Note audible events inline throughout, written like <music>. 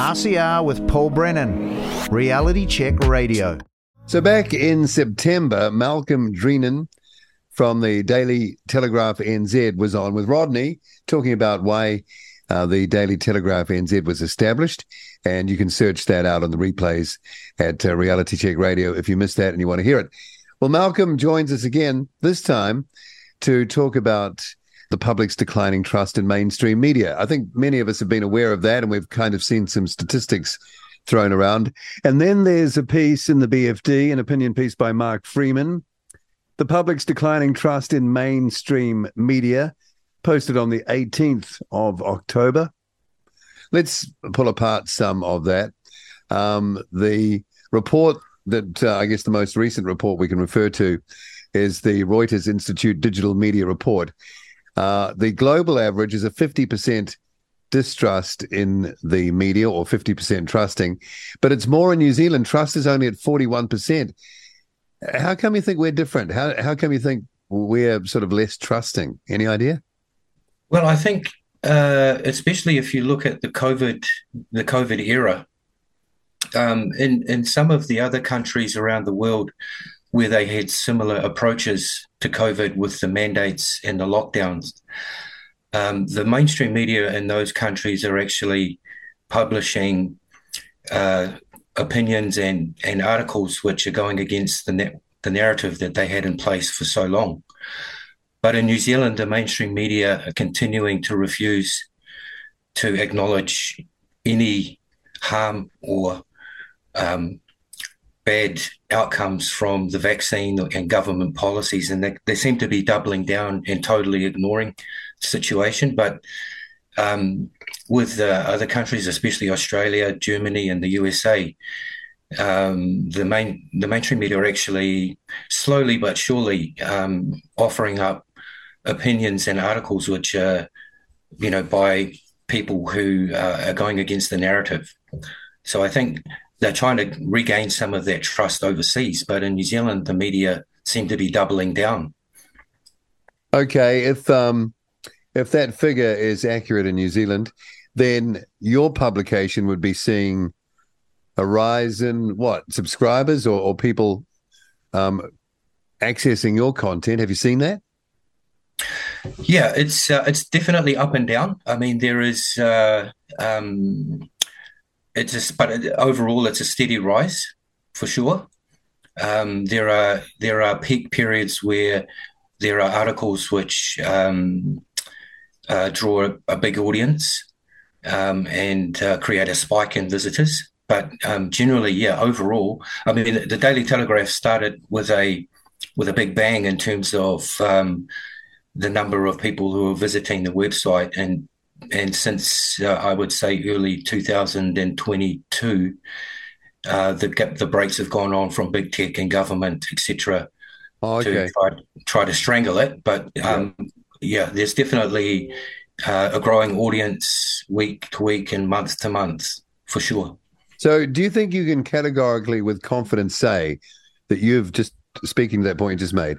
RCR with Paul Brennan, Reality Check Radio. So back in September, Malcolm Dreaneen from the Daily Telegraph NZ was on with Rodney talking about why uh, the Daily Telegraph NZ was established. And you can search that out on the replays at uh, Reality Check Radio if you missed that and you want to hear it. Well, Malcolm joins us again, this time to talk about the public's declining trust in mainstream media. I think many of us have been aware of that, and we've kind of seen some statistics thrown around. And then there's a piece in the BFD, an opinion piece by Mark Freeman, The Public's Declining Trust in Mainstream Media, posted on the 18th of October. Let's pull apart some of that. Um, the report that uh, I guess the most recent report we can refer to is the Reuters Institute Digital Media Report. Uh, the global average is a 50% distrust in the media or 50% trusting, but it's more in New Zealand. Trust is only at 41%. How come you think we're different? How, how come you think we're sort of less trusting? Any idea? Well, I think uh, especially if you look at the COVID, the COVID era, um, in in some of the other countries around the world, where they had similar approaches to COVID with the mandates and the lockdowns. Um, the mainstream media in those countries are actually publishing uh, opinions and, and articles which are going against the, na- the narrative that they had in place for so long. But in New Zealand, the mainstream media are continuing to refuse to acknowledge any harm or um, bad outcomes from the vaccine and government policies, and they, they seem to be doubling down and totally ignoring the situation. But um, with uh, other countries, especially Australia, Germany, and the USA, um, the main the mainstream media are actually slowly but surely um, offering up opinions and articles which are, you know, by people who uh, are going against the narrative. So I think they're trying to regain some of that trust overseas. But in New Zealand, the media seem to be doubling down. Okay, if um, if that figure is accurate in New Zealand, then your publication would be seeing a rise in what subscribers or, or people um, accessing your content. Have you seen that? Yeah, it's uh, it's definitely up and down. I mean, there is uh, um, it's just, but overall, it's a steady rise for sure. Um, there are there are peak periods where there are articles which um, uh, draw a, a, big audience um, and uh, create a spike in visitors. But um, generally, yeah, overall, I mean, the, the, Daily Telegraph started with a with a big bang in terms of um, the number of people who are visiting the website, and and since uh, I would say early 2022, uh, the the brakes have gone on from big tech and government, etc. Oh, okay. To try, try, to strangle it, but um, yeah. yeah. there's definitely uh, a growing audience week to week and month to month for sure. So, do you think you can categorically, with confidence, say that you've just speaking to that point you just made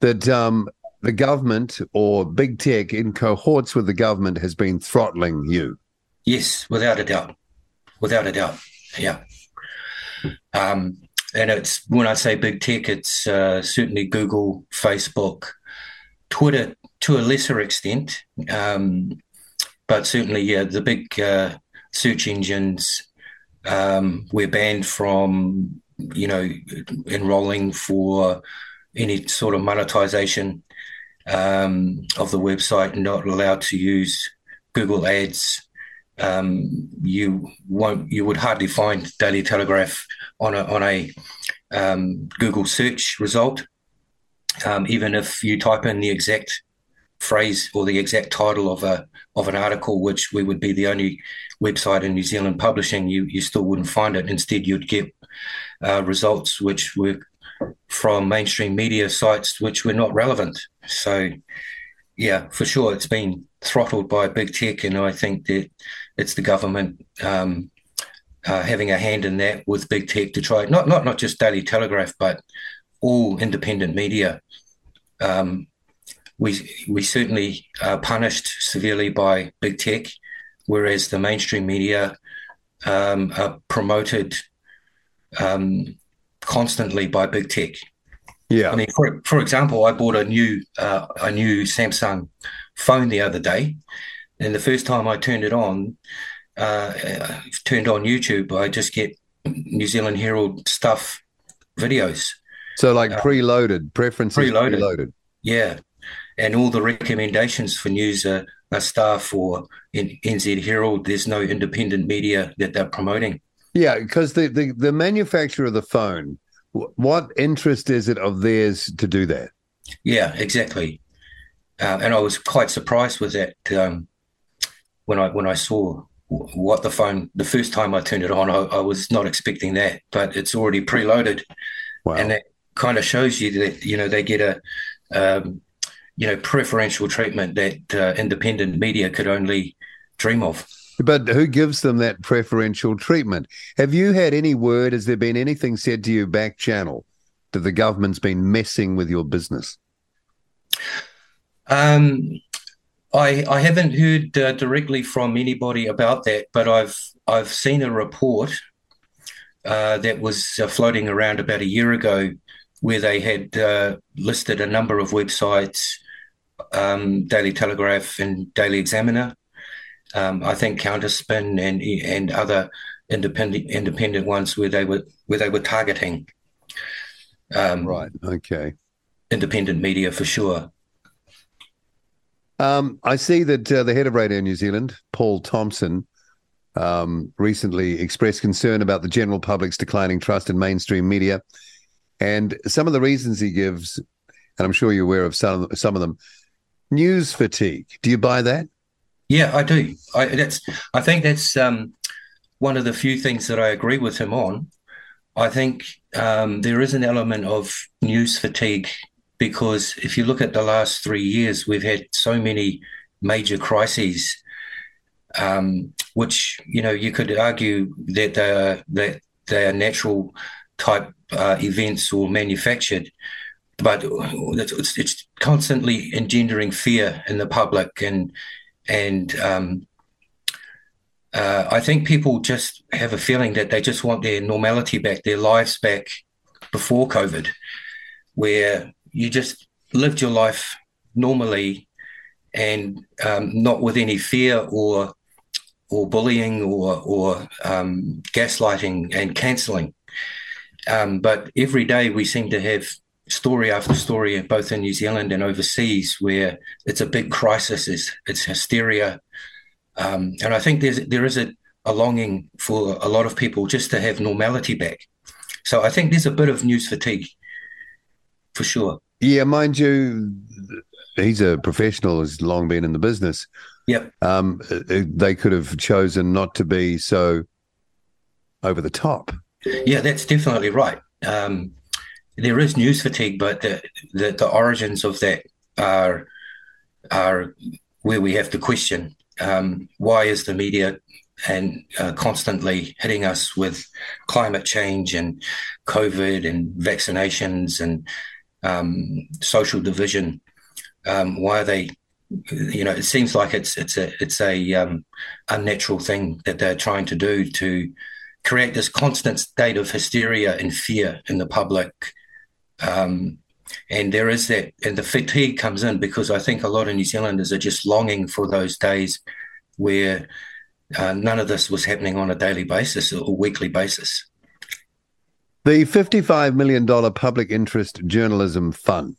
that um, the government or big tech in cohorts with the government has been throttling you. Yes, without a doubt. Without a doubt. Yeah. Um, and it's when I say big tech, it's uh, certainly Google, Facebook, Twitter to a lesser extent. Um, but certainly, yeah, the big uh, search engines um, we're banned from, you know, enrolling for any sort of monetization um, of the website, not allowed to use Google Ads. Um, you won't. You would hardly find Daily Telegraph on a on a um, Google search result, um, even if you type in the exact phrase or the exact title of a of an article, which we would be the only website in New Zealand publishing, you you still wouldn't find it. Instead, you'd get uh, results which were from mainstream media sites which were not relevant. So, yeah, for sure, it's been throttled by big tech, and I think that it's the government um, uh, having a hand in that with big tech to try not not not just Daily Telegraph, but all independent media. Um, we we certainly are punished severely by big tech, whereas the mainstream media um, are promoted um, constantly by big tech. Yeah. I mean, for for example, I bought a new uh, a new Samsung phone the other day, and the first time I turned it on, uh, turned on YouTube, I just get New Zealand Herald stuff videos. So like uh, preloaded preferences, preloaded. preloaded. Yeah, and all the recommendations for news are, are Stuff or in NZ Herald. There's no independent media that they're promoting. Yeah, because the, the the manufacturer of the phone, what interest is it of theirs to do that? Yeah, exactly. Uh, and I was quite surprised with that um, when I when I saw what the phone the first time I turned it on. I, I was not expecting that, but it's already preloaded, wow. and that kind of shows you that you know they get a um, you know preferential treatment that uh, independent media could only dream of. But who gives them that preferential treatment? Have you had any word? Has there been anything said to you back channel that the government's been messing with your business? Um, I I haven't heard uh, directly from anybody about that, but I've I've seen a report uh, that was uh, floating around about a year ago, where they had uh, listed a number of websites, um, Daily Telegraph and Daily Examiner, um, I think Counterspin and and other independent independent ones where they were where they were targeting. Um, right. Okay. Independent media for sure. Um, I see that uh, the head of Radio New Zealand, Paul Thompson, um, recently expressed concern about the general public's declining trust in mainstream media, and some of the reasons he gives, and I'm sure you're aware of some some of them. News fatigue. Do you buy that? Yeah, I do. I that's I think that's um, one of the few things that I agree with him on. I think um, there is an element of news fatigue because if you look at the last three years, we've had so many major crises, um, which you know you could argue that they are, that they are natural type uh, events or manufactured, but it's, it's constantly engendering fear in the public and and um, uh, I think people just have a feeling that they just want their normality back, their lives back before COVID, where you just lived your life normally and um, not with any fear or or bullying or or um, gaslighting and cancelling. Um, but every day we seem to have story after story, both in New Zealand and overseas, where it's a big crisis, it's, it's hysteria. Um, and I think there's there is a, a longing for a lot of people just to have normality back. So I think there's a bit of news fatigue for sure. Yeah, mind you, he's a professional, has long been in the business. Yep. Um, they could have chosen not to be so over the top. Yeah, that's definitely right. Um, there is news fatigue, but the, the, the origins of that are are where we have to question um, why is the media and uh, constantly hitting us with climate change and COVID and vaccinations and um, social division. Um, why are they? You know, it seems like it's it's a it's a um, unnatural thing that they're trying to do to create this constant state of hysteria and fear in the public um, and there is that, and the fatigue comes in because I think a lot of New Zealanders are just longing for those days where uh, none of this was happening on a daily basis or weekly basis. The $55 million public interest journalism fund.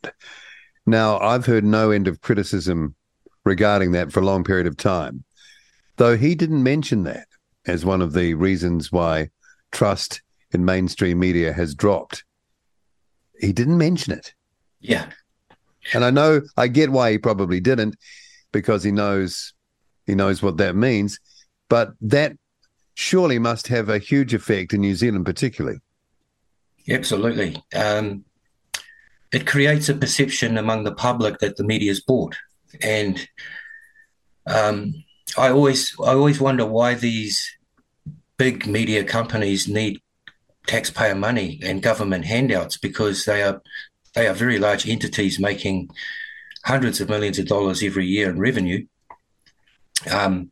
Now, I've heard no end of criticism regarding that for a long period of time, though he didn't mention that as one of the reasons why trust in mainstream media has dropped he didn't mention it. Yeah. And I know I get why he probably didn't because he knows he knows what that means, but that surely must have a huge effect in New Zealand particularly. Absolutely. Um, it creates a perception among the public that the media is bought. And um, I always I always wonder why these big media companies need taxpayer money and government handouts because they are they are very large entities making hundreds of millions of dollars every year in revenue. Um,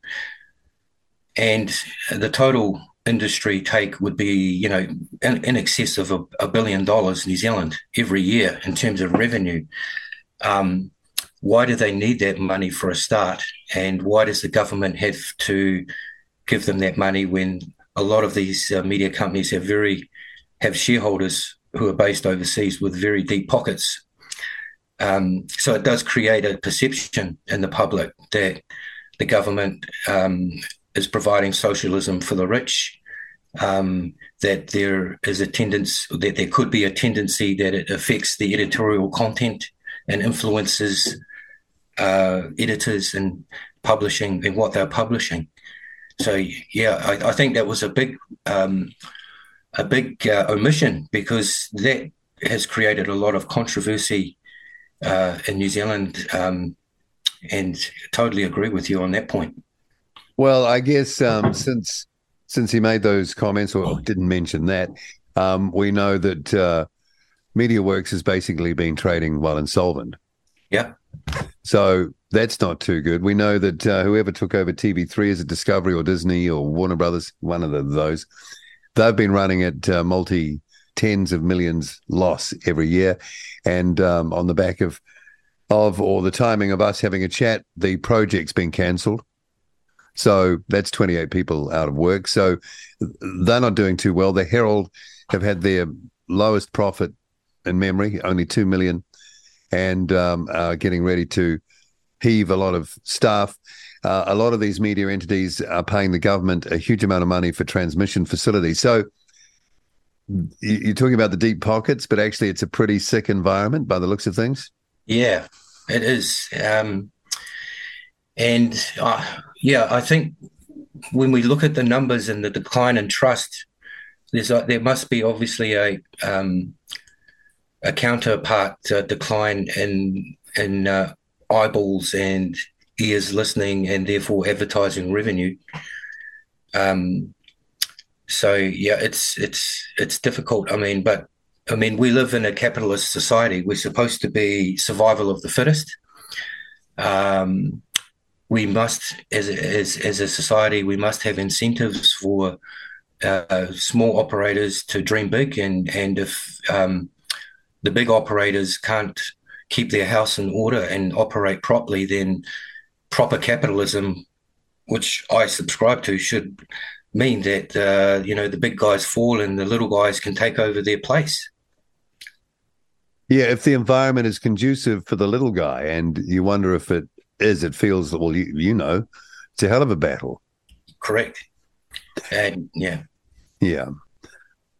and the total industry take would be, you know, in, in excess of a, a, billion dollars New Zealand every year in terms of revenue. Um, why do they need that money for a start? And why does the government have to give them that money when a lot of these uh, media companies have very have shareholders who are based overseas with very deep pockets? Um, so it does create a perception in the public that the government um, is providing socialism for the rich. Um, that there is a tendency that there could be a tendency that it affects the editorial content and influences uh, editors and publishing and what they're publishing. So yeah, I, I think that was a big um, a big uh, omission because that has created a lot of controversy uh, in New Zealand, um, and totally agree with you on that point. Well, I guess um, since since he made those comments or didn't mention that, um, we know that uh, MediaWorks has basically been trading while insolvent. Yeah. So that's not too good. We know that uh, whoever took over TV3 is it Discovery or Disney or Warner Brothers, one of the, those, they've been running at uh, multi tens of millions loss every year, and um, on the back of of or the timing of us having a chat, the project's been cancelled. So that's 28 people out of work. So they're not doing too well. The Herald have had their lowest profit in memory, only 2 million, and um, are getting ready to heave a lot of staff. Uh, a lot of these media entities are paying the government a huge amount of money for transmission facilities. So you're talking about the deep pockets, but actually it's a pretty sick environment by the looks of things. Yeah, it is. Um, and uh, yeah, I think when we look at the numbers and the decline in trust, there's a, there must be obviously a um, a counterpart uh, decline in in uh, eyeballs and ears listening, and therefore advertising revenue. Um, so yeah, it's it's it's difficult. I mean, but I mean, we live in a capitalist society. We're supposed to be survival of the fittest. Um, we must, as as as a society, we must have incentives for uh, small operators to dream big, and and if um, the big operators can't keep their house in order and operate properly, then proper capitalism, which I subscribe to, should mean that uh, you know the big guys fall and the little guys can take over their place. Yeah, if the environment is conducive for the little guy, and you wonder if it is, it feels well. You, you know, it's a hell of a battle. Correct. And yeah, yeah.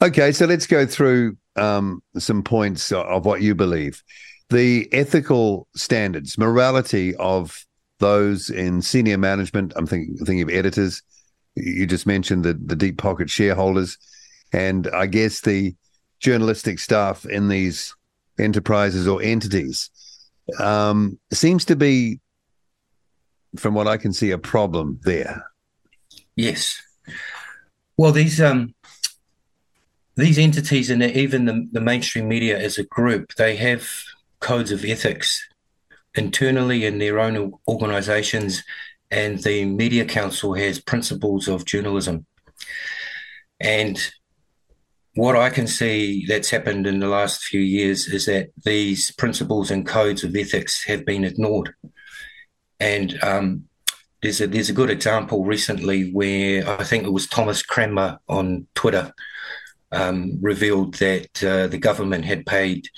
Okay, so let's go through um, some points of what you believe. The ethical standards, morality of those in senior management. I'm thinking thinking of editors, you just mentioned the, the deep pocket shareholders, and I guess the journalistic staff in these enterprises or entities um, seems to be, from what I can see, a problem there. Yes. Well, these um, these entities and even the, the mainstream media as a group, they have codes of ethics internally in their own organizations and the Media Council has principles of journalism. And what I can see that's happened in the last few years is that these principles and codes of ethics have been ignored. And um, there's a there's a good example recently where I think it was Thomas Cranmer on Twitter um, revealed that uh, the government had paid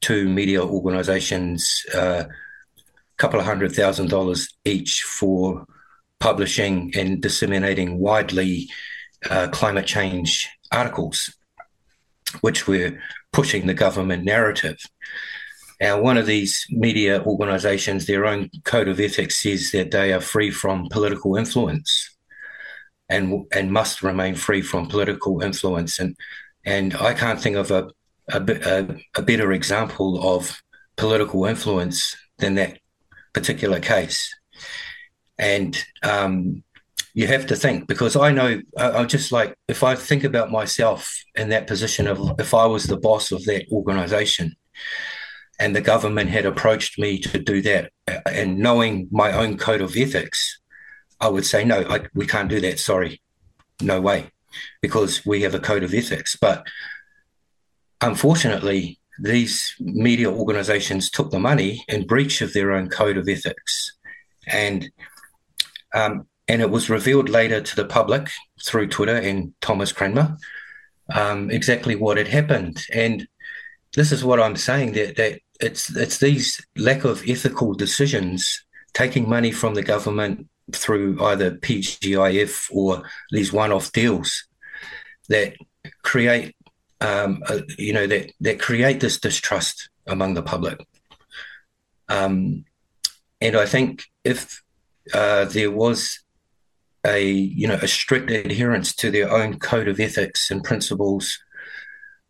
two media organisations uh, couple of hundred thousand dollars each for publishing and disseminating widely uh, climate change articles, which were pushing the government narrative. Now, one of these media organizations, their own code of ethics says that they are free from political influence and and must remain free from political influence. And and I can't think of a a, a, a better example of political influence than that particular case. And um, you have to think because I know I, am just like if I think about myself in that position of if I was the boss of that organization and the government had approached me to do that and knowing my own code of ethics, I would say, no, I, we can't do that. Sorry, no way. because we have a code of ethics. But unfortunately, these media organizations took the money in breach of their own code of ethics. And um, and it was revealed later to the public through Twitter and Thomas Cranmer um, exactly what had happened. And this is what I'm saying that that it's it's these lack of ethical decisions, taking money from the government through either PIJF or these one-off deals, that create um, uh, you know that that create this distrust among the public. Um, and I think if uh, there was a you know a strict adherence to their own code of ethics and principles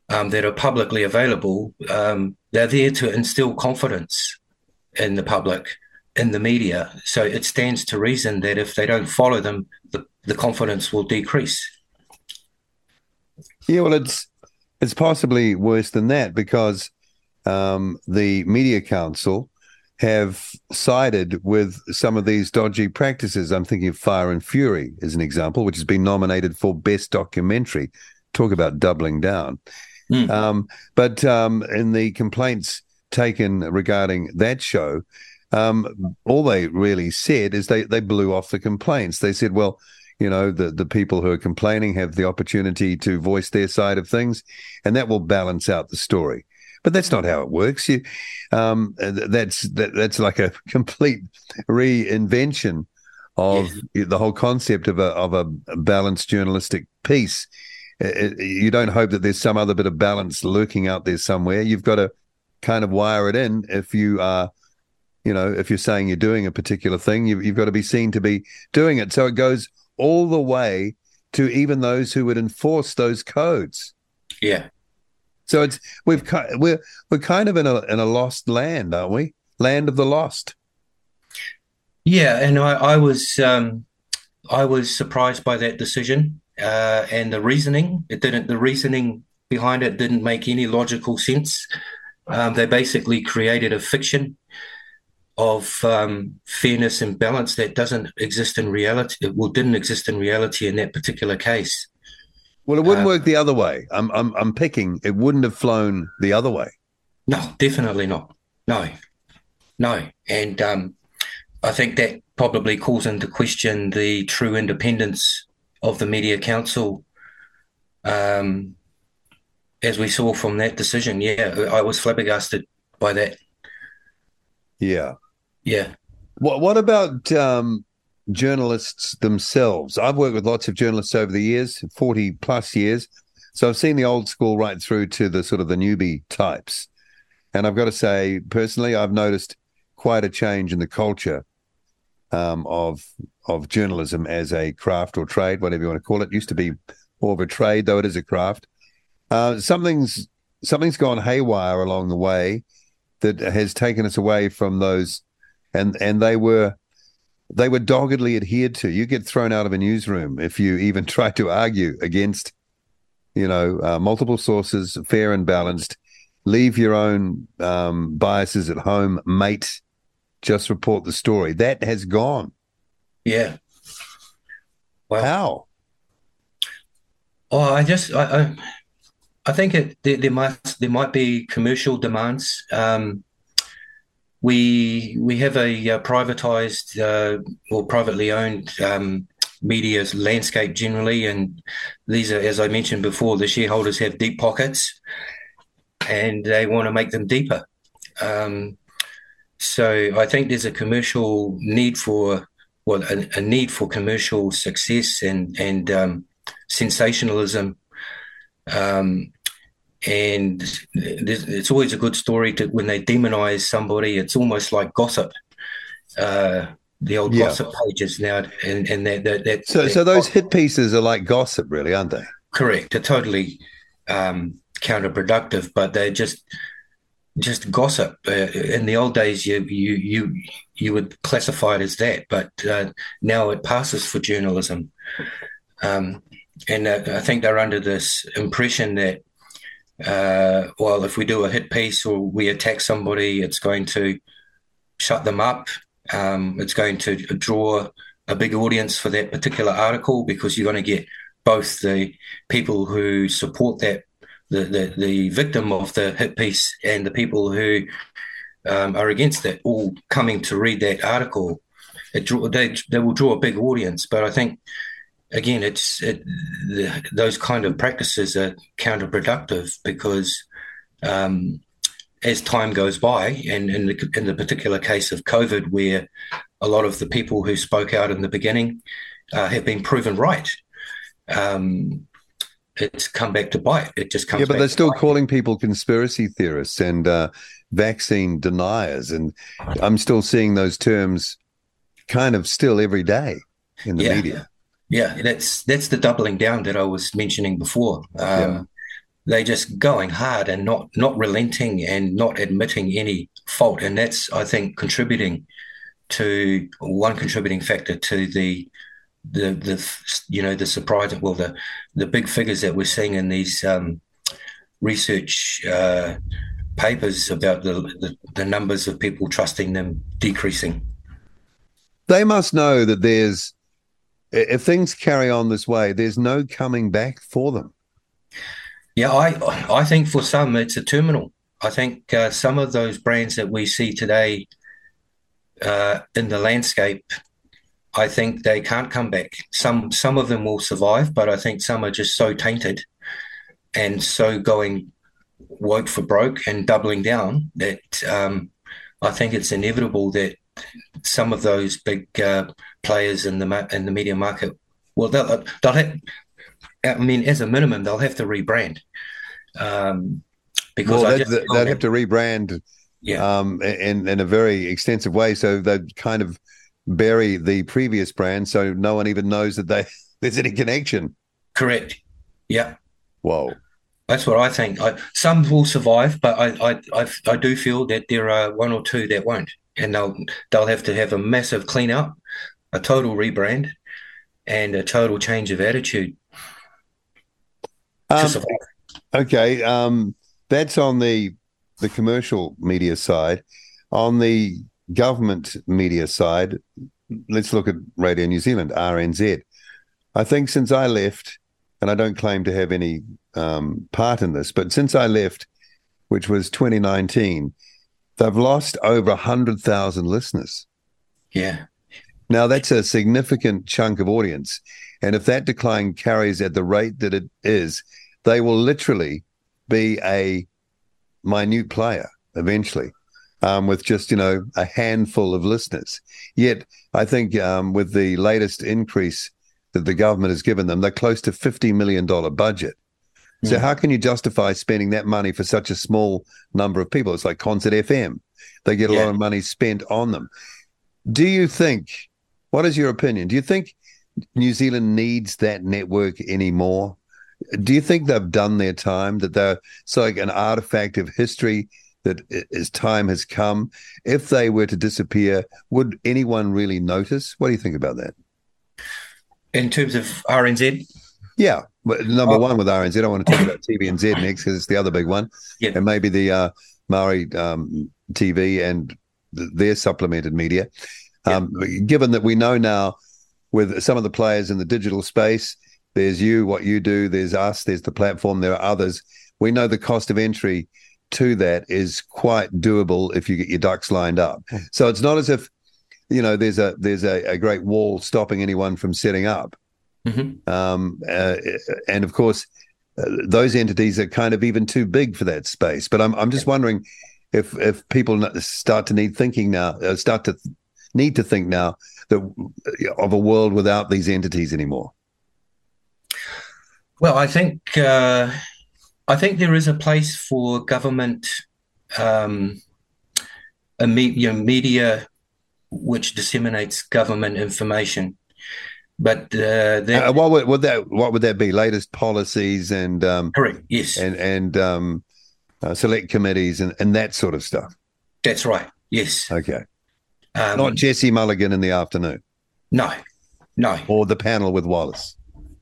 um, that are publicly available, um, they're there to instill confidence in the public, in the media. So it stands to reason that if they don't follow them, the, the confidence will decrease. Yeah, well, it's it's possibly worse than that because um, the media council have sided with some of these dodgy practices. I'm thinking of Fire and Fury as an example, which has been nominated for Best Documentary. Talk about doubling down. Mm. Um, but um, in the complaints taken regarding that show, um, all they really said is they, they blew off the complaints. They said, well, you know, the, the people who are complaining have the opportunity to voice their side of things, and that will balance out the story. But that's not how it works. You, um, that's that, that's like a <laughs> complete reinvention of yes. the whole concept of a of a balanced journalistic piece. You don't hope that there's some other bit of balance lurking out there somewhere. You've got to kind of wire it in if you are you know, if you're saying you're doing a particular thing, you've, you've, got to be seen to be doing it. So it goes all the way to even those who would enforce those codes. Yeah. So it's we've we're we're kind of in a in a lost land, aren't we? Land of the lost. Yeah, and I, I was um, I was surprised by that decision uh, and the reasoning. It didn't. The reasoning behind it didn't make any logical sense. Um, they basically created a fiction of um, fairness and balance that doesn't exist in reality. Well, didn't exist in reality in that particular case. Well, it wouldn't uh, work the other way. I'm, I'm, I'm picking. It wouldn't have flown the other way. No, definitely not. No, no. And um, I think that probably calls into question the true independence of the Media Council. Um, as we saw from that decision, yeah, I was flabbergasted by that. Yeah. Yeah. What What about um, journalists themselves. I've worked with lots of journalists over the years, 40 plus years. So I've seen the old school right through to the sort of the newbie types. And I've got to say, personally, I've noticed quite a change in the culture um, of of journalism as a craft or trade, whatever you want to call it. it used to be more of a trade, though it is a craft. Uh, something's something's gone haywire along the way that has taken us away from those, and and they were they were doggedly adhered to. You get thrown out of a newsroom if you even <laughs> try to argue against, you know, uh, multiple sources, fair and balanced. Leave your own um, biases at home, mate. Just report the story. That has gone. Yeah. Wow. How? Oh, I just I I, I think it there, there, might there might be commercial demands. Um, we we have a uh, privatized uh, or privately owned um, media landscape generally, and these are, as I mentioned before, the shareholders have deep pockets, and they want to make them deeper. Um, so I think there's a commercial need for well, a, a need for commercial success and and um, sensationalism um, and it's always a good story to when they demonize somebody. It's almost like gossip. Uh, the old yeah. gossip pages now, and and that that, that so that so those hit pieces are like gossip, really, aren't they? Correct. They're totally um, counterproductive, but they're just just gossip. Uh, in the old days, you you you you would classify it as that, but uh, now it passes for journalism. Um, and uh, I think they're under this impression that uh, well, if we do a hit piece or we attack somebody, it's going to shut them up. Um, it's going to draw a big audience for that particular article because you're going to get both the people who support that, the, the, the victim of the hit piece, and the people who um, are against it, all coming to read that article. It draw, they, they will draw a big audience, but I think again, it's it, the, those kind of practices are counterproductive because um, as time goes by, and in the, in the particular case of COVID, where a lot of the people who spoke out in the beginning uh, have been proven right. Um, it's come back to bite. It just comes. Yeah, but they're still bite. calling people conspiracy theorists and uh, vaccine deniers, and I'm still seeing those terms kind of still every day in the yeah. media. Yeah, that's that's the doubling down that I was mentioning before. Um, Yeah. They're just going hard and not not relenting and not admitting any fault, and that's I think contributing to one contributing factor to the the the you know the surprise well the the big figures that we're seeing in these um, research uh, papers about the, the the numbers of people trusting them decreasing. They must know that there's if things carry on this way, there's no coming back for them. Yeah, I I think for some it's a terminal. I think uh, some of those brands that we see today uh, in the landscape, I think they can't come back. Some some of them will survive, but I think some are just so tainted and so going woke for broke and doubling down that um, I think it's inevitable that some of those big uh, players in the ma- in the media market, well, they'll they'll have. I mean, as a minimum, they'll have to rebrand um, because Well, they'd, they'd have to rebrand yeah, um, in in a very extensive way, so they'd kind of bury the previous brand, so no one even knows that they <laughs> there's any connection. correct. Yeah, Whoa. that's what I think. I, some will survive, but I, I I I do feel that there are one or two that won't, and they'll they'll have to have a massive clean up, a total rebrand, and a total change of attitude Um. Okay, um, that's on the the commercial media side. On the government media side, let's look at Radio New Zealand (RNZ). I think since I left, and I don't claim to have any um, part in this, but since I left, which was 2019, they've lost over hundred thousand listeners. Yeah, Now that's a significant chunk of audience, and if that decline carries at the rate that it is, they will literally be a minute player eventually, um, with just you know a handful of listeners. Yet I think um, with the latest increase that the government has given them, they're close to fifty million dollar budget. So how can you justify spending that money for such a small number of people? It's like Concert FM; they get a Yeah. lot of money spent on them. Do you think? What is your opinion? Do you think New Zealand needs that network anymore? Do you think they've done their time? That they're so like an artifact of history that as time has come, if they were to disappear, would anyone really notice? What do you think about that? in terms of RNZ, Yeah, but number Oh. one with RNZ, I don't want to talk about TVNZ <laughs> next because it's the other big one, Yeah. and maybe the uh, Maori um, TV and th- their supplemented media. Um, Given that we know now with some of the players in the digital space, there's you, what you do, there's us, there's the platform, there are others. We know the cost of entry to that is quite doable if you get your ducks lined up. So it's not as if you know there's a there's a, a great wall stopping anyone from setting up. Mhm. Um, uh, and of course, uh, those entities are kind of even too big for that space. But I'm I'm just wondering if if people start to need thinking now, uh, start to th- need to think now that of a world without these entities anymore. Well, I think uh, I think there is a place for government, um, a me- you know, media which disseminates government information, but uh, that Uh, what would, that what would that be? Latest policies and um, correct? Yes, and and um, uh, select committees and, and that sort of stuff. that's right. Yes, Okay, um, not Jesse Mulligan in the afternoon no, no, or the panel with Wallace.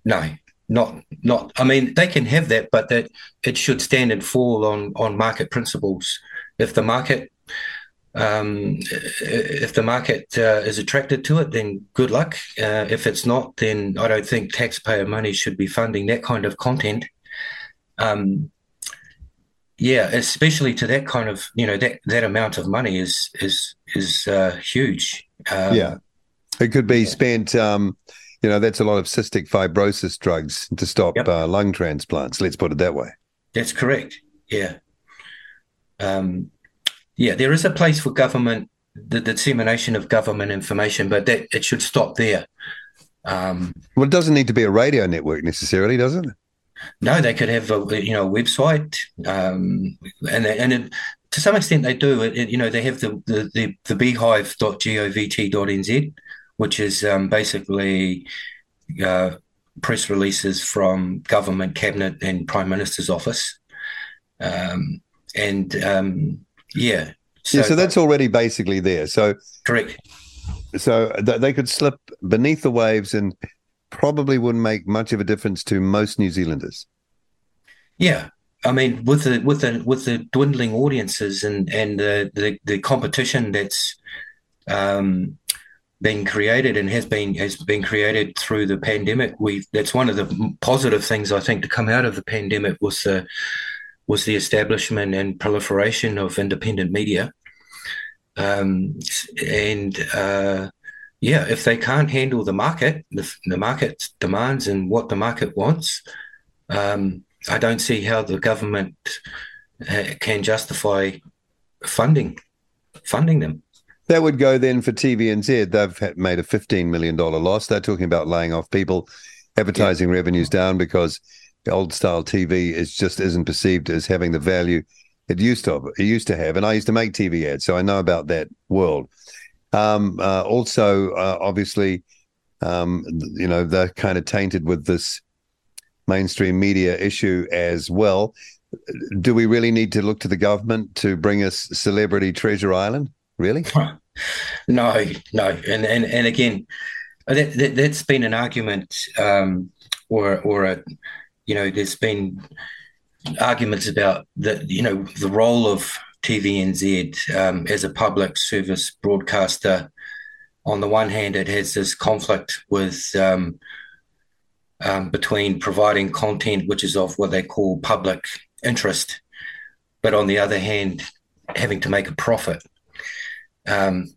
no, not not. I mean, they can have that, but that it should stand and fall on on market principles. If the market Um, if the market uh, is attracted to it, then good luck. Uh, if it's not, then I don't think taxpayer money should be funding that kind of content. Um, yeah, especially to that kind of you know that that amount of money is is is uh, huge. Um, yeah, it could be spent. Um, you know, that's a lot of cystic fibrosis drugs to stop yep. uh, lung transplants. Let's put it that way. That's correct. Yeah. Um, yeah, there is a place for government, the, the dissemination of government information, but that it should stop there. Um, well, it doesn't need to be a radio network necessarily, does it? No, they could have a you know a website, um, and and it, to some extent they do. It, you know, they have the the the, the beehive.govt.nz, which is um, basically uh, press releases from government, cabinet, and prime minister's office, um, and um, yeah. So, yeah, so that's already basically there. So correct. So th- they could slip beneath the waves and probably wouldn't make much of a difference to most New Zealanders. Yeah, I mean, with the with the with the dwindling audiences and and the the, the competition that's um, been created and has been has been created through the pandemic, we that's one of the positive things I think to come out of the pandemic was the was the establishment and proliferation of independent media. Um, and uh, yeah, if they can't handle the market, the, the market demands and what the market wants, um, I don't see how the government uh, can justify funding funding them. That would go then for TVNZ. They've made a $15 million loss. They're talking about laying off people, advertising yeah. revenues down because old style TV is just isn't perceived as having the value it used to it used to have. And I used to make TV ads, so I know about that world. Um, uh, also, uh, obviously, um, you know, they're kind of tainted with this mainstream media issue as well. Do we really need to look to the government to bring us Celebrity Treasure Island? Really? <laughs> No, no. And and and again, that, that has been an argument um, or or a you know, there's been arguments about the, you know, the role of TVNZ um, as a public service broadcaster. On the one hand, it has this conflict with um, um, between providing content which is of what they call public interest, but on the other hand, having to make a profit. Um,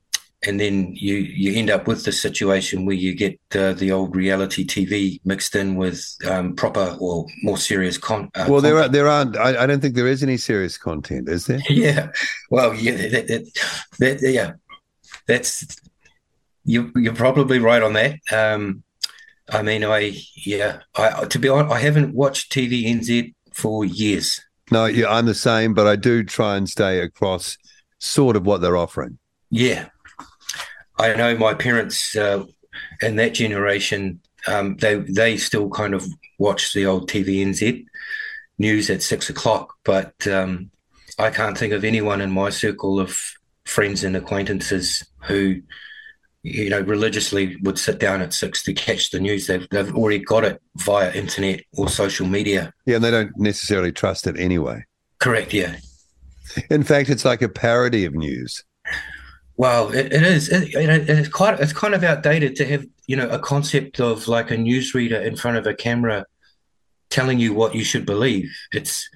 and then you you end up with the situation where you get uh, the old reality TV mixed in with um, proper or more serious con. Uh, well, there are there aren't. I, I, don't think there is any serious content, is there? <laughs> yeah. Well, yeah. That, that, that, yeah. That's you. You're probably right on that. Um, I mean, I yeah. I to be honest, I haven't watched TVNZ for years. No, yeah, I'm the same, but I do try and stay across sort of what they're offering. Yeah, I know my parents uh, and that generation, um, they they still kind of watch the old TVNZ news at six o'clock, but um, I can't think of anyone in my circle of friends and acquaintances who, you know, religiously would sit down at six to catch the news. They've they've already got it via internet or social media. Yeah, and they don't necessarily trust it anyway. Correct. Yeah. In fact, it's like a parody of news. Well, it, it is. It, it's quite. It's kind of outdated to have you know a concept of like a newsreader in front of a camera telling you what you should believe. It's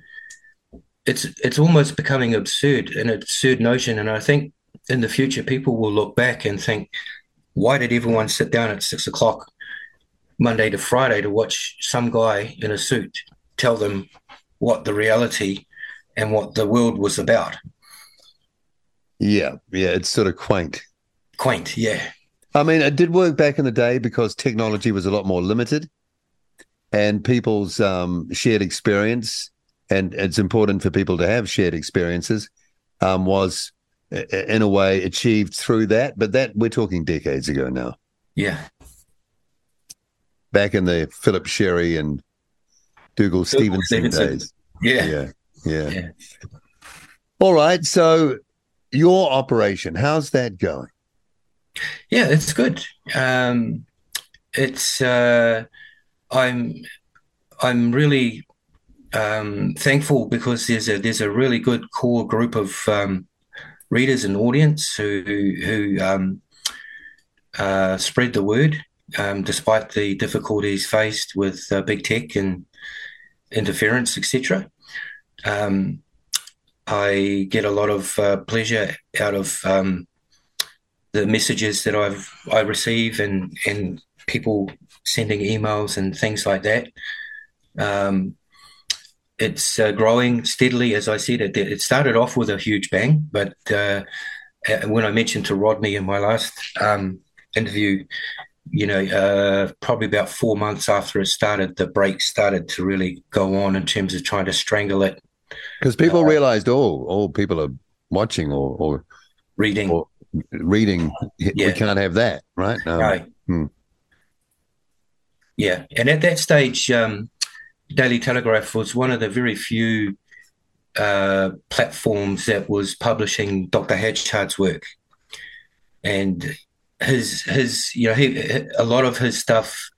it's it's almost becoming absurd, an absurd notion. And I think in the future, people will look back and think, why did everyone sit down at six o'clock Monday to Friday to watch some guy in a suit tell them what the reality and what the world was about? Yeah, yeah, it's sort of quaint. Quaint, yeah. I mean, it did work back in the day because technology was a lot more limited, and people's um, shared experience, and it's important for people to have shared experiences, um, was in a way achieved through that. But that we're talking decades ago now. Yeah. Back in the Philip Sherry and Dougal Stevenson, Stevenson, days. Yeah. yeah. Yeah. Yeah. All right. So your operation, how's that going? Yeah, it's good. Um, it's uh, I'm I'm really um, thankful because there's a there's a really good core group of um, readers and audience who who um, uh, spread the word um, despite the difficulties faced with uh, big tech and interference, etc. Um, I get a lot of uh, pleasure out of um, the messages that I've I receive and and people sending emails and things like that. Um, it's uh, growing steadily, as I said. It, it started off with a huge bang, but uh, when I mentioned to Rodney in my last um, interview, you know, uh, probably about four months after it started, the brake started to really go on in terms of trying to strangle it. Because people uh, realized, oh, all people are watching or, or reading. Or reading. Yeah. We can't have that, right? Um, right. Hmm. Yeah. And at that stage, um, Daily Telegraph was one of the very few uh, platforms that was publishing Dr. Hatchard's work. And his his you know he, a lot of his stuff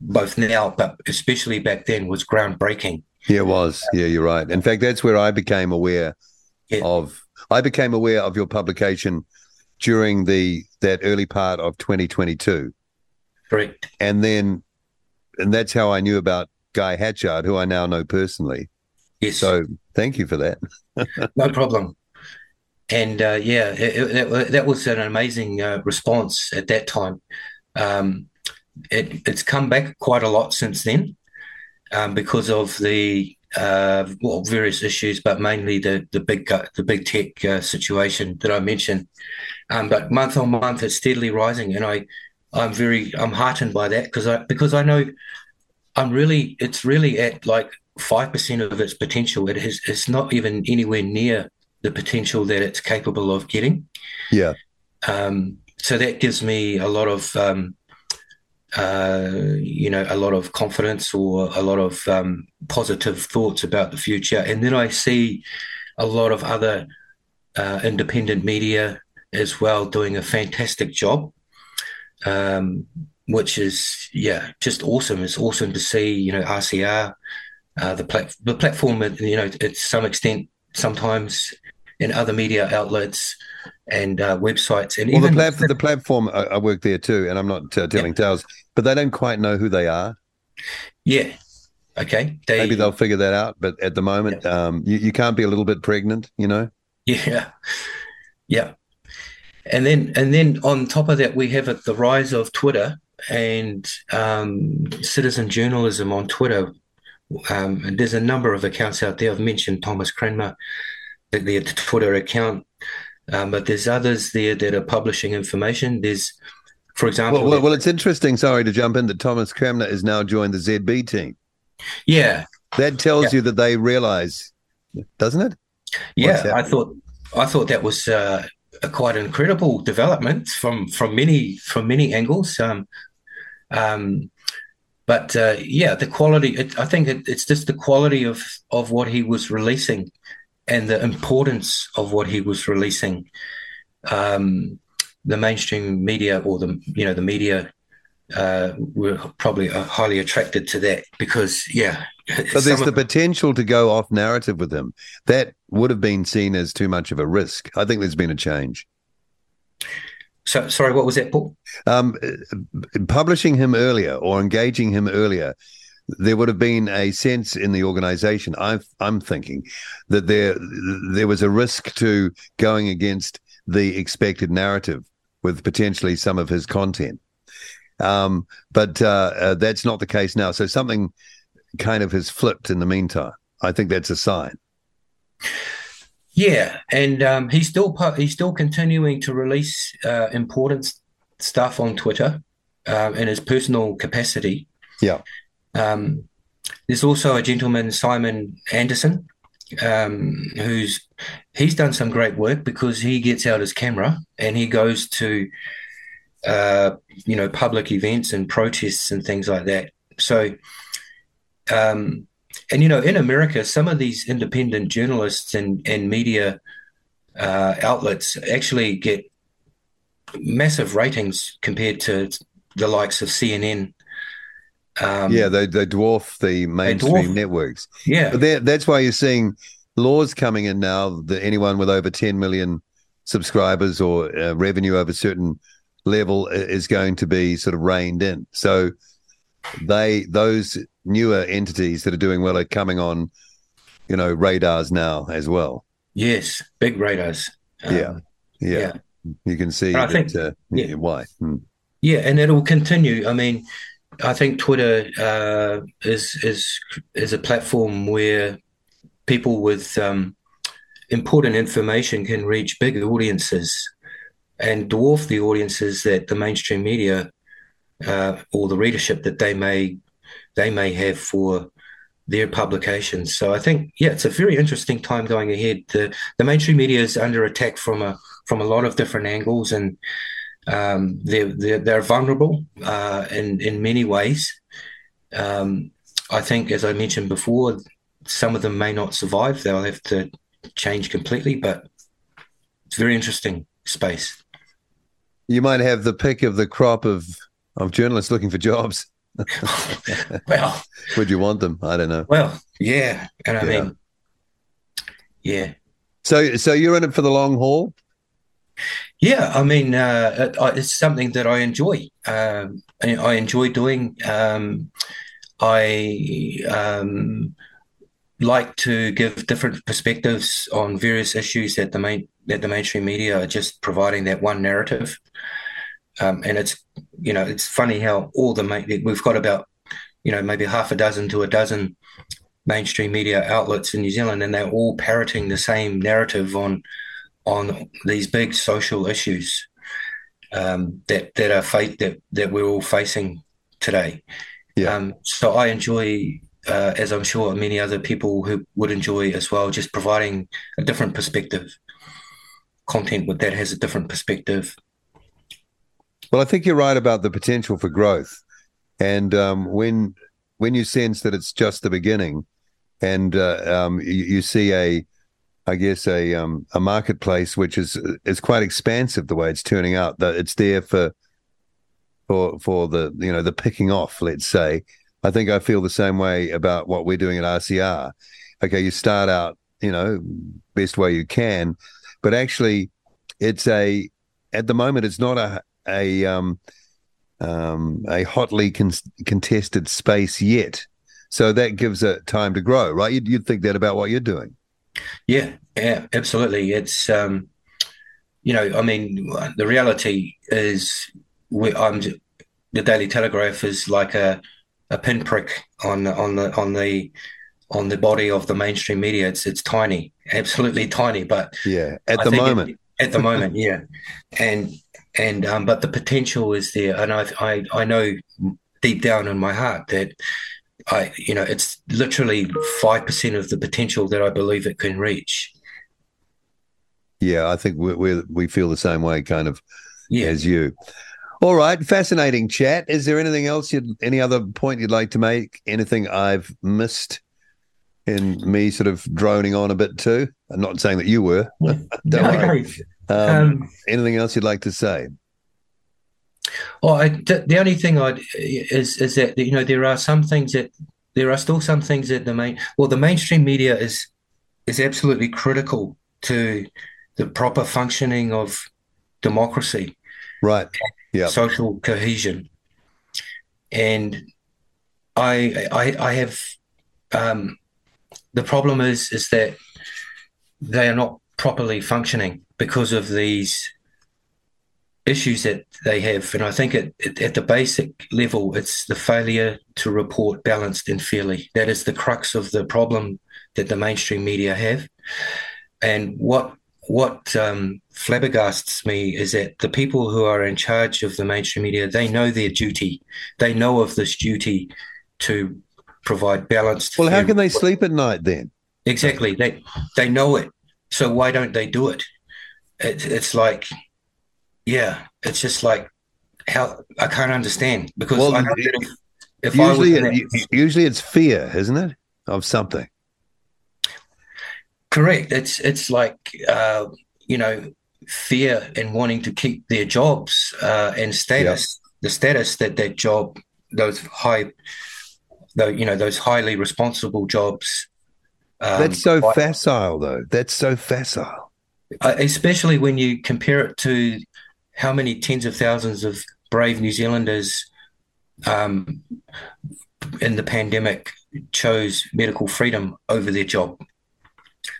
both now but especially back then was groundbreaking yeah it was. Yeah you're right. In fact that's where i became aware yeah. of i became aware of your publication during the that early part of 2022 correct. And then and that's how i knew about guy hatchard who i now know personally. Yes. So thank you for that. <laughs> No problem. And uh, yeah, it, it, that was an amazing uh, response at that time. Um, it, it's come back quite a lot since then um, because of the uh, well various issues, but mainly the the big the big tech uh, situation that I mentioned. Um, but month on month, it's steadily rising, and I I'm very I'm heartened by that because I because I know I'm really it's really at like five percent of its potential. It is it's not even anywhere near the potential that it's capable of getting. Yeah. Um, so that gives me a lot of, um, uh, you know, a lot of confidence or a lot of um, positive thoughts about the future. And then I see a lot of other uh, independent media as well doing a fantastic job, um, which is yeah, just awesome. It's awesome to see you know RCR, uh, the plat- the platform. You know, to some extent, sometimes in other media outlets and uh, websites. And well, even the, plat- the platform, I, I, work there too, and I'm not uh, telling yeah. tales, but they don't quite know who they are. Yeah. Okay. They, Maybe they'll figure that out, but at the moment, yeah. um, you, you can't be a little bit pregnant, you know? Yeah. Yeah. And then, and then on top of that, we have the rise of Twitter and um, citizen journalism on Twitter. Um, and there's a number of accounts out there. I've mentioned Thomas Cranmer their Twitter account. Um, but there's others there that are publishing information. There's, for example, well, well, well, it's interesting. Sorry to jump in. That Thomas Cranmer has now joined the ZB team. Yeah, that tells yeah. you that they realise, doesn't it? Yeah, I thought I thought that was uh, a quite incredible development from from many from many angles. Um, um, but uh, yeah, the quality. It, I think it, it's just the quality of of what he was releasing and the importance of what he was releasing. Um, the mainstream media or the you know the media uh, were probably uh, highly attracted to that because yeah. <laughs> But there's the potential to go off narrative with him. That would have been seen as too much of a risk. I think there's been a change. So, sorry, what was that, Paul? Um, publishing him earlier or engaging him earlier there would have been a sense in the organization i am thinking that there there was a risk to going against the expected narrative with potentially some of his content. Um, but uh, uh, that's not the case now. So something kind of has flipped in the meantime. I think that's a sign. Yeah and um, he's still he's still continuing to release uh, important stuff on twitter uh, in his personal capacity. Yeah um, there's also a gentleman, Simon Anderson, um, who's he's done some great work because he gets out his camera and he goes to uh, you know public events and protests and things like that. So, um, and you know, in America, some of these independent journalists and and media uh, outlets actually get massive ratings compared to the likes of CNN um, yeah, they, they dwarf the mainstream dwarf, networks. Yeah, but that's why you're seeing laws coming in now that anyone with over 10 million subscribers or uh, revenue over a certain level is going to be sort of reined in. So they those newer entities that are doing well are coming on, you know, radars now as well. Yes, big radars. Um, yeah. yeah, yeah, You can see. I that, think uh, yeah. why. Hmm. Yeah, and it'll continue. I mean, I think Twitter uh, is is is a platform where people with um, important information can reach big audiences and dwarf the audiences that the mainstream media uh, or the readership that they may they may have for their publications. So I think yeah, it's a very interesting time going ahead. The the mainstream media is under attack from a from a lot of different angles, and um, they're, they're, they're vulnerable uh, in in many ways. Um, I think, as I mentioned before, some of them may not survive. They'll have to change completely, but it's a very interesting space. You might have the pick of the crop of of journalists looking for jobs. <laughs> well, would you want them? I don't know. Well, yeah, and I yeah. mean, yeah. So, so you're in it for the long haul. Yeah, I mean, uh, it's something that I enjoy. Um, I enjoy doing. Um, I um, like to give different perspectives on various issues that the main that the mainstream media are just providing that one narrative. Um, and it's you know it's funny how all the main, we've got about you know maybe half a dozen to a dozen mainstream media outlets in New Zealand, and they're all parroting the same narrative on on these big social issues um, that that are fa- that that we're all facing today. Yeah. Um, so I enjoy, uh, as I'm sure many other people who would enjoy as well, just providing a different perspective, content with that has a different perspective, well, I think you're right about the potential for growth, and um, when when you sense that it's just the beginning, and uh, um, you, you, see a, I guess a um, a marketplace which is is quite expansive the way it's turning out. That it's there for for for the you know the picking off. Let's say. I think I feel the same way about what we're doing at RCR. Okay, you start out, you know, best way you can, but actually, it's a at the moment it's not a a um, um, a hotly con- contested space yet. So that gives it time to grow, right? You'd, you'd think that about what you're doing. Yeah, yeah, absolutely. It's um, you know, I mean, the reality is, we, I'm the Daily Telegraph is like a a pinprick on on the on the on the body of the mainstream media. It's it's tiny, absolutely tiny. But yeah, at I the moment, it, at the moment, yeah, and and um, but the potential is there, and I, I I know deep down in my heart that I you know it's literally five percent of the potential that I believe it can reach. Yeah, I think we we we feel the same way, kind of, yeah. as you. All right, fascinating chat. Is there anything else? You'd, any other point you'd like to make? Anything I've missed in me sort of droning on a bit too? I'm not saying that you were. <laughs> Don't no, worry. Um, um, anything else you'd like to say? Well, I, the only thing I is is that you know there are some things that there are still some things that the main well the mainstream media is is absolutely critical to the proper functioning of democracy, right? Yeah, social cohesion, and I I, I have um, the problem is is that they are not properly functioning because of these issues that they have. And I think it, at the basic level, it's the failure to report balanced and fairly. That is the crux of the problem that the mainstream media have. And what what um, flabbergasts me is that the people who are in charge of the mainstream media they know their duty. They know of this duty to provide balanced. Well, how can they sleep at night then? Exactly. They they know it. So why don't they do it? it, it's like, yeah, it's just like how I can't understand because well, if, if usually, it, usually it's fear, isn't it, of something? Correct. It's it's like uh, you know fear and wanting to keep their jobs uh, and status, the status that that job, those high, though you know those highly responsible jobs. Um, That's so facile, though. That's so facile. uh, especially when you compare it to how many tens of thousands of brave New Zealanders um, in the pandemic chose medical freedom over their job.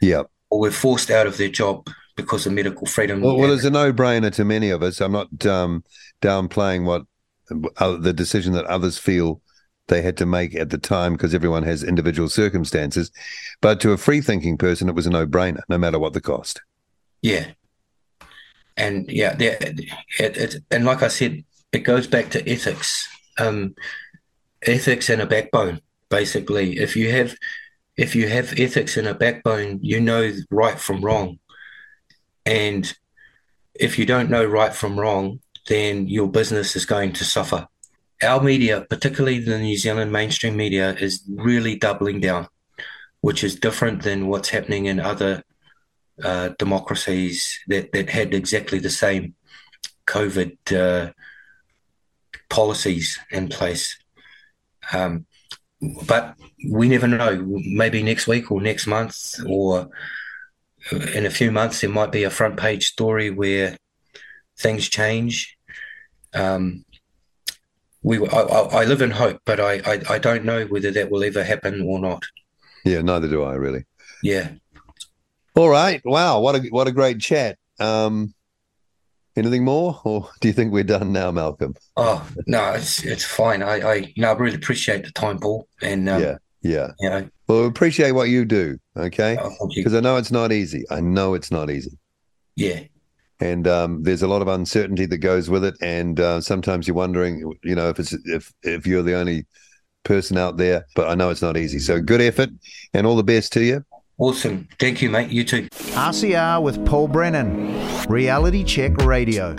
Yeah. Or were forced out of their job because of medical freedom. Well, well it's a no-brainer to many of us. I'm not um, downplaying what uh, the decision that others feel they had to make at the time because everyone has individual circumstances. But to a free-thinking person, it was a no-brainer, no matter what the cost. Yeah, and yeah, it, it, and like I said, it goes back to ethics, um, ethics and a backbone. Basically, if you have if you have ethics and a backbone, you know right from wrong. And if you don't know right from wrong, then your business is going to suffer. Our media, particularly the New Zealand mainstream media, is really doubling down, which is different than what's happening in other uh, democracies that, that had exactly the same COVID uh, policies in place. Um, but we never know. Maybe next week or next month or in a few months, there might be a front page story where things change. Um, we, I, I, live in hope, but I, I, I don't know whether that will ever happen or not. Yeah, neither do I really. Yeah. All right. Wow. What a what a great chat. Um, anything more, or <laughs> do you think we're done now, Malcolm? Oh no, it's it's fine. I I know I really appreciate the time, Paul. And um, yeah, yeah. You know, well, appreciate what you do. Okay, because oh, I know it's not easy. I know it's not easy. Yeah. And um, there's a lot of uncertainty that goes with it, and uh, sometimes you're wondering, you know, if it's if if you're the only person out there. But I know it's not easy. So good effort, and all the best to you. Awesome. Thank you, mate. You too. RCR with Paul Brennan, Reality Check Radio.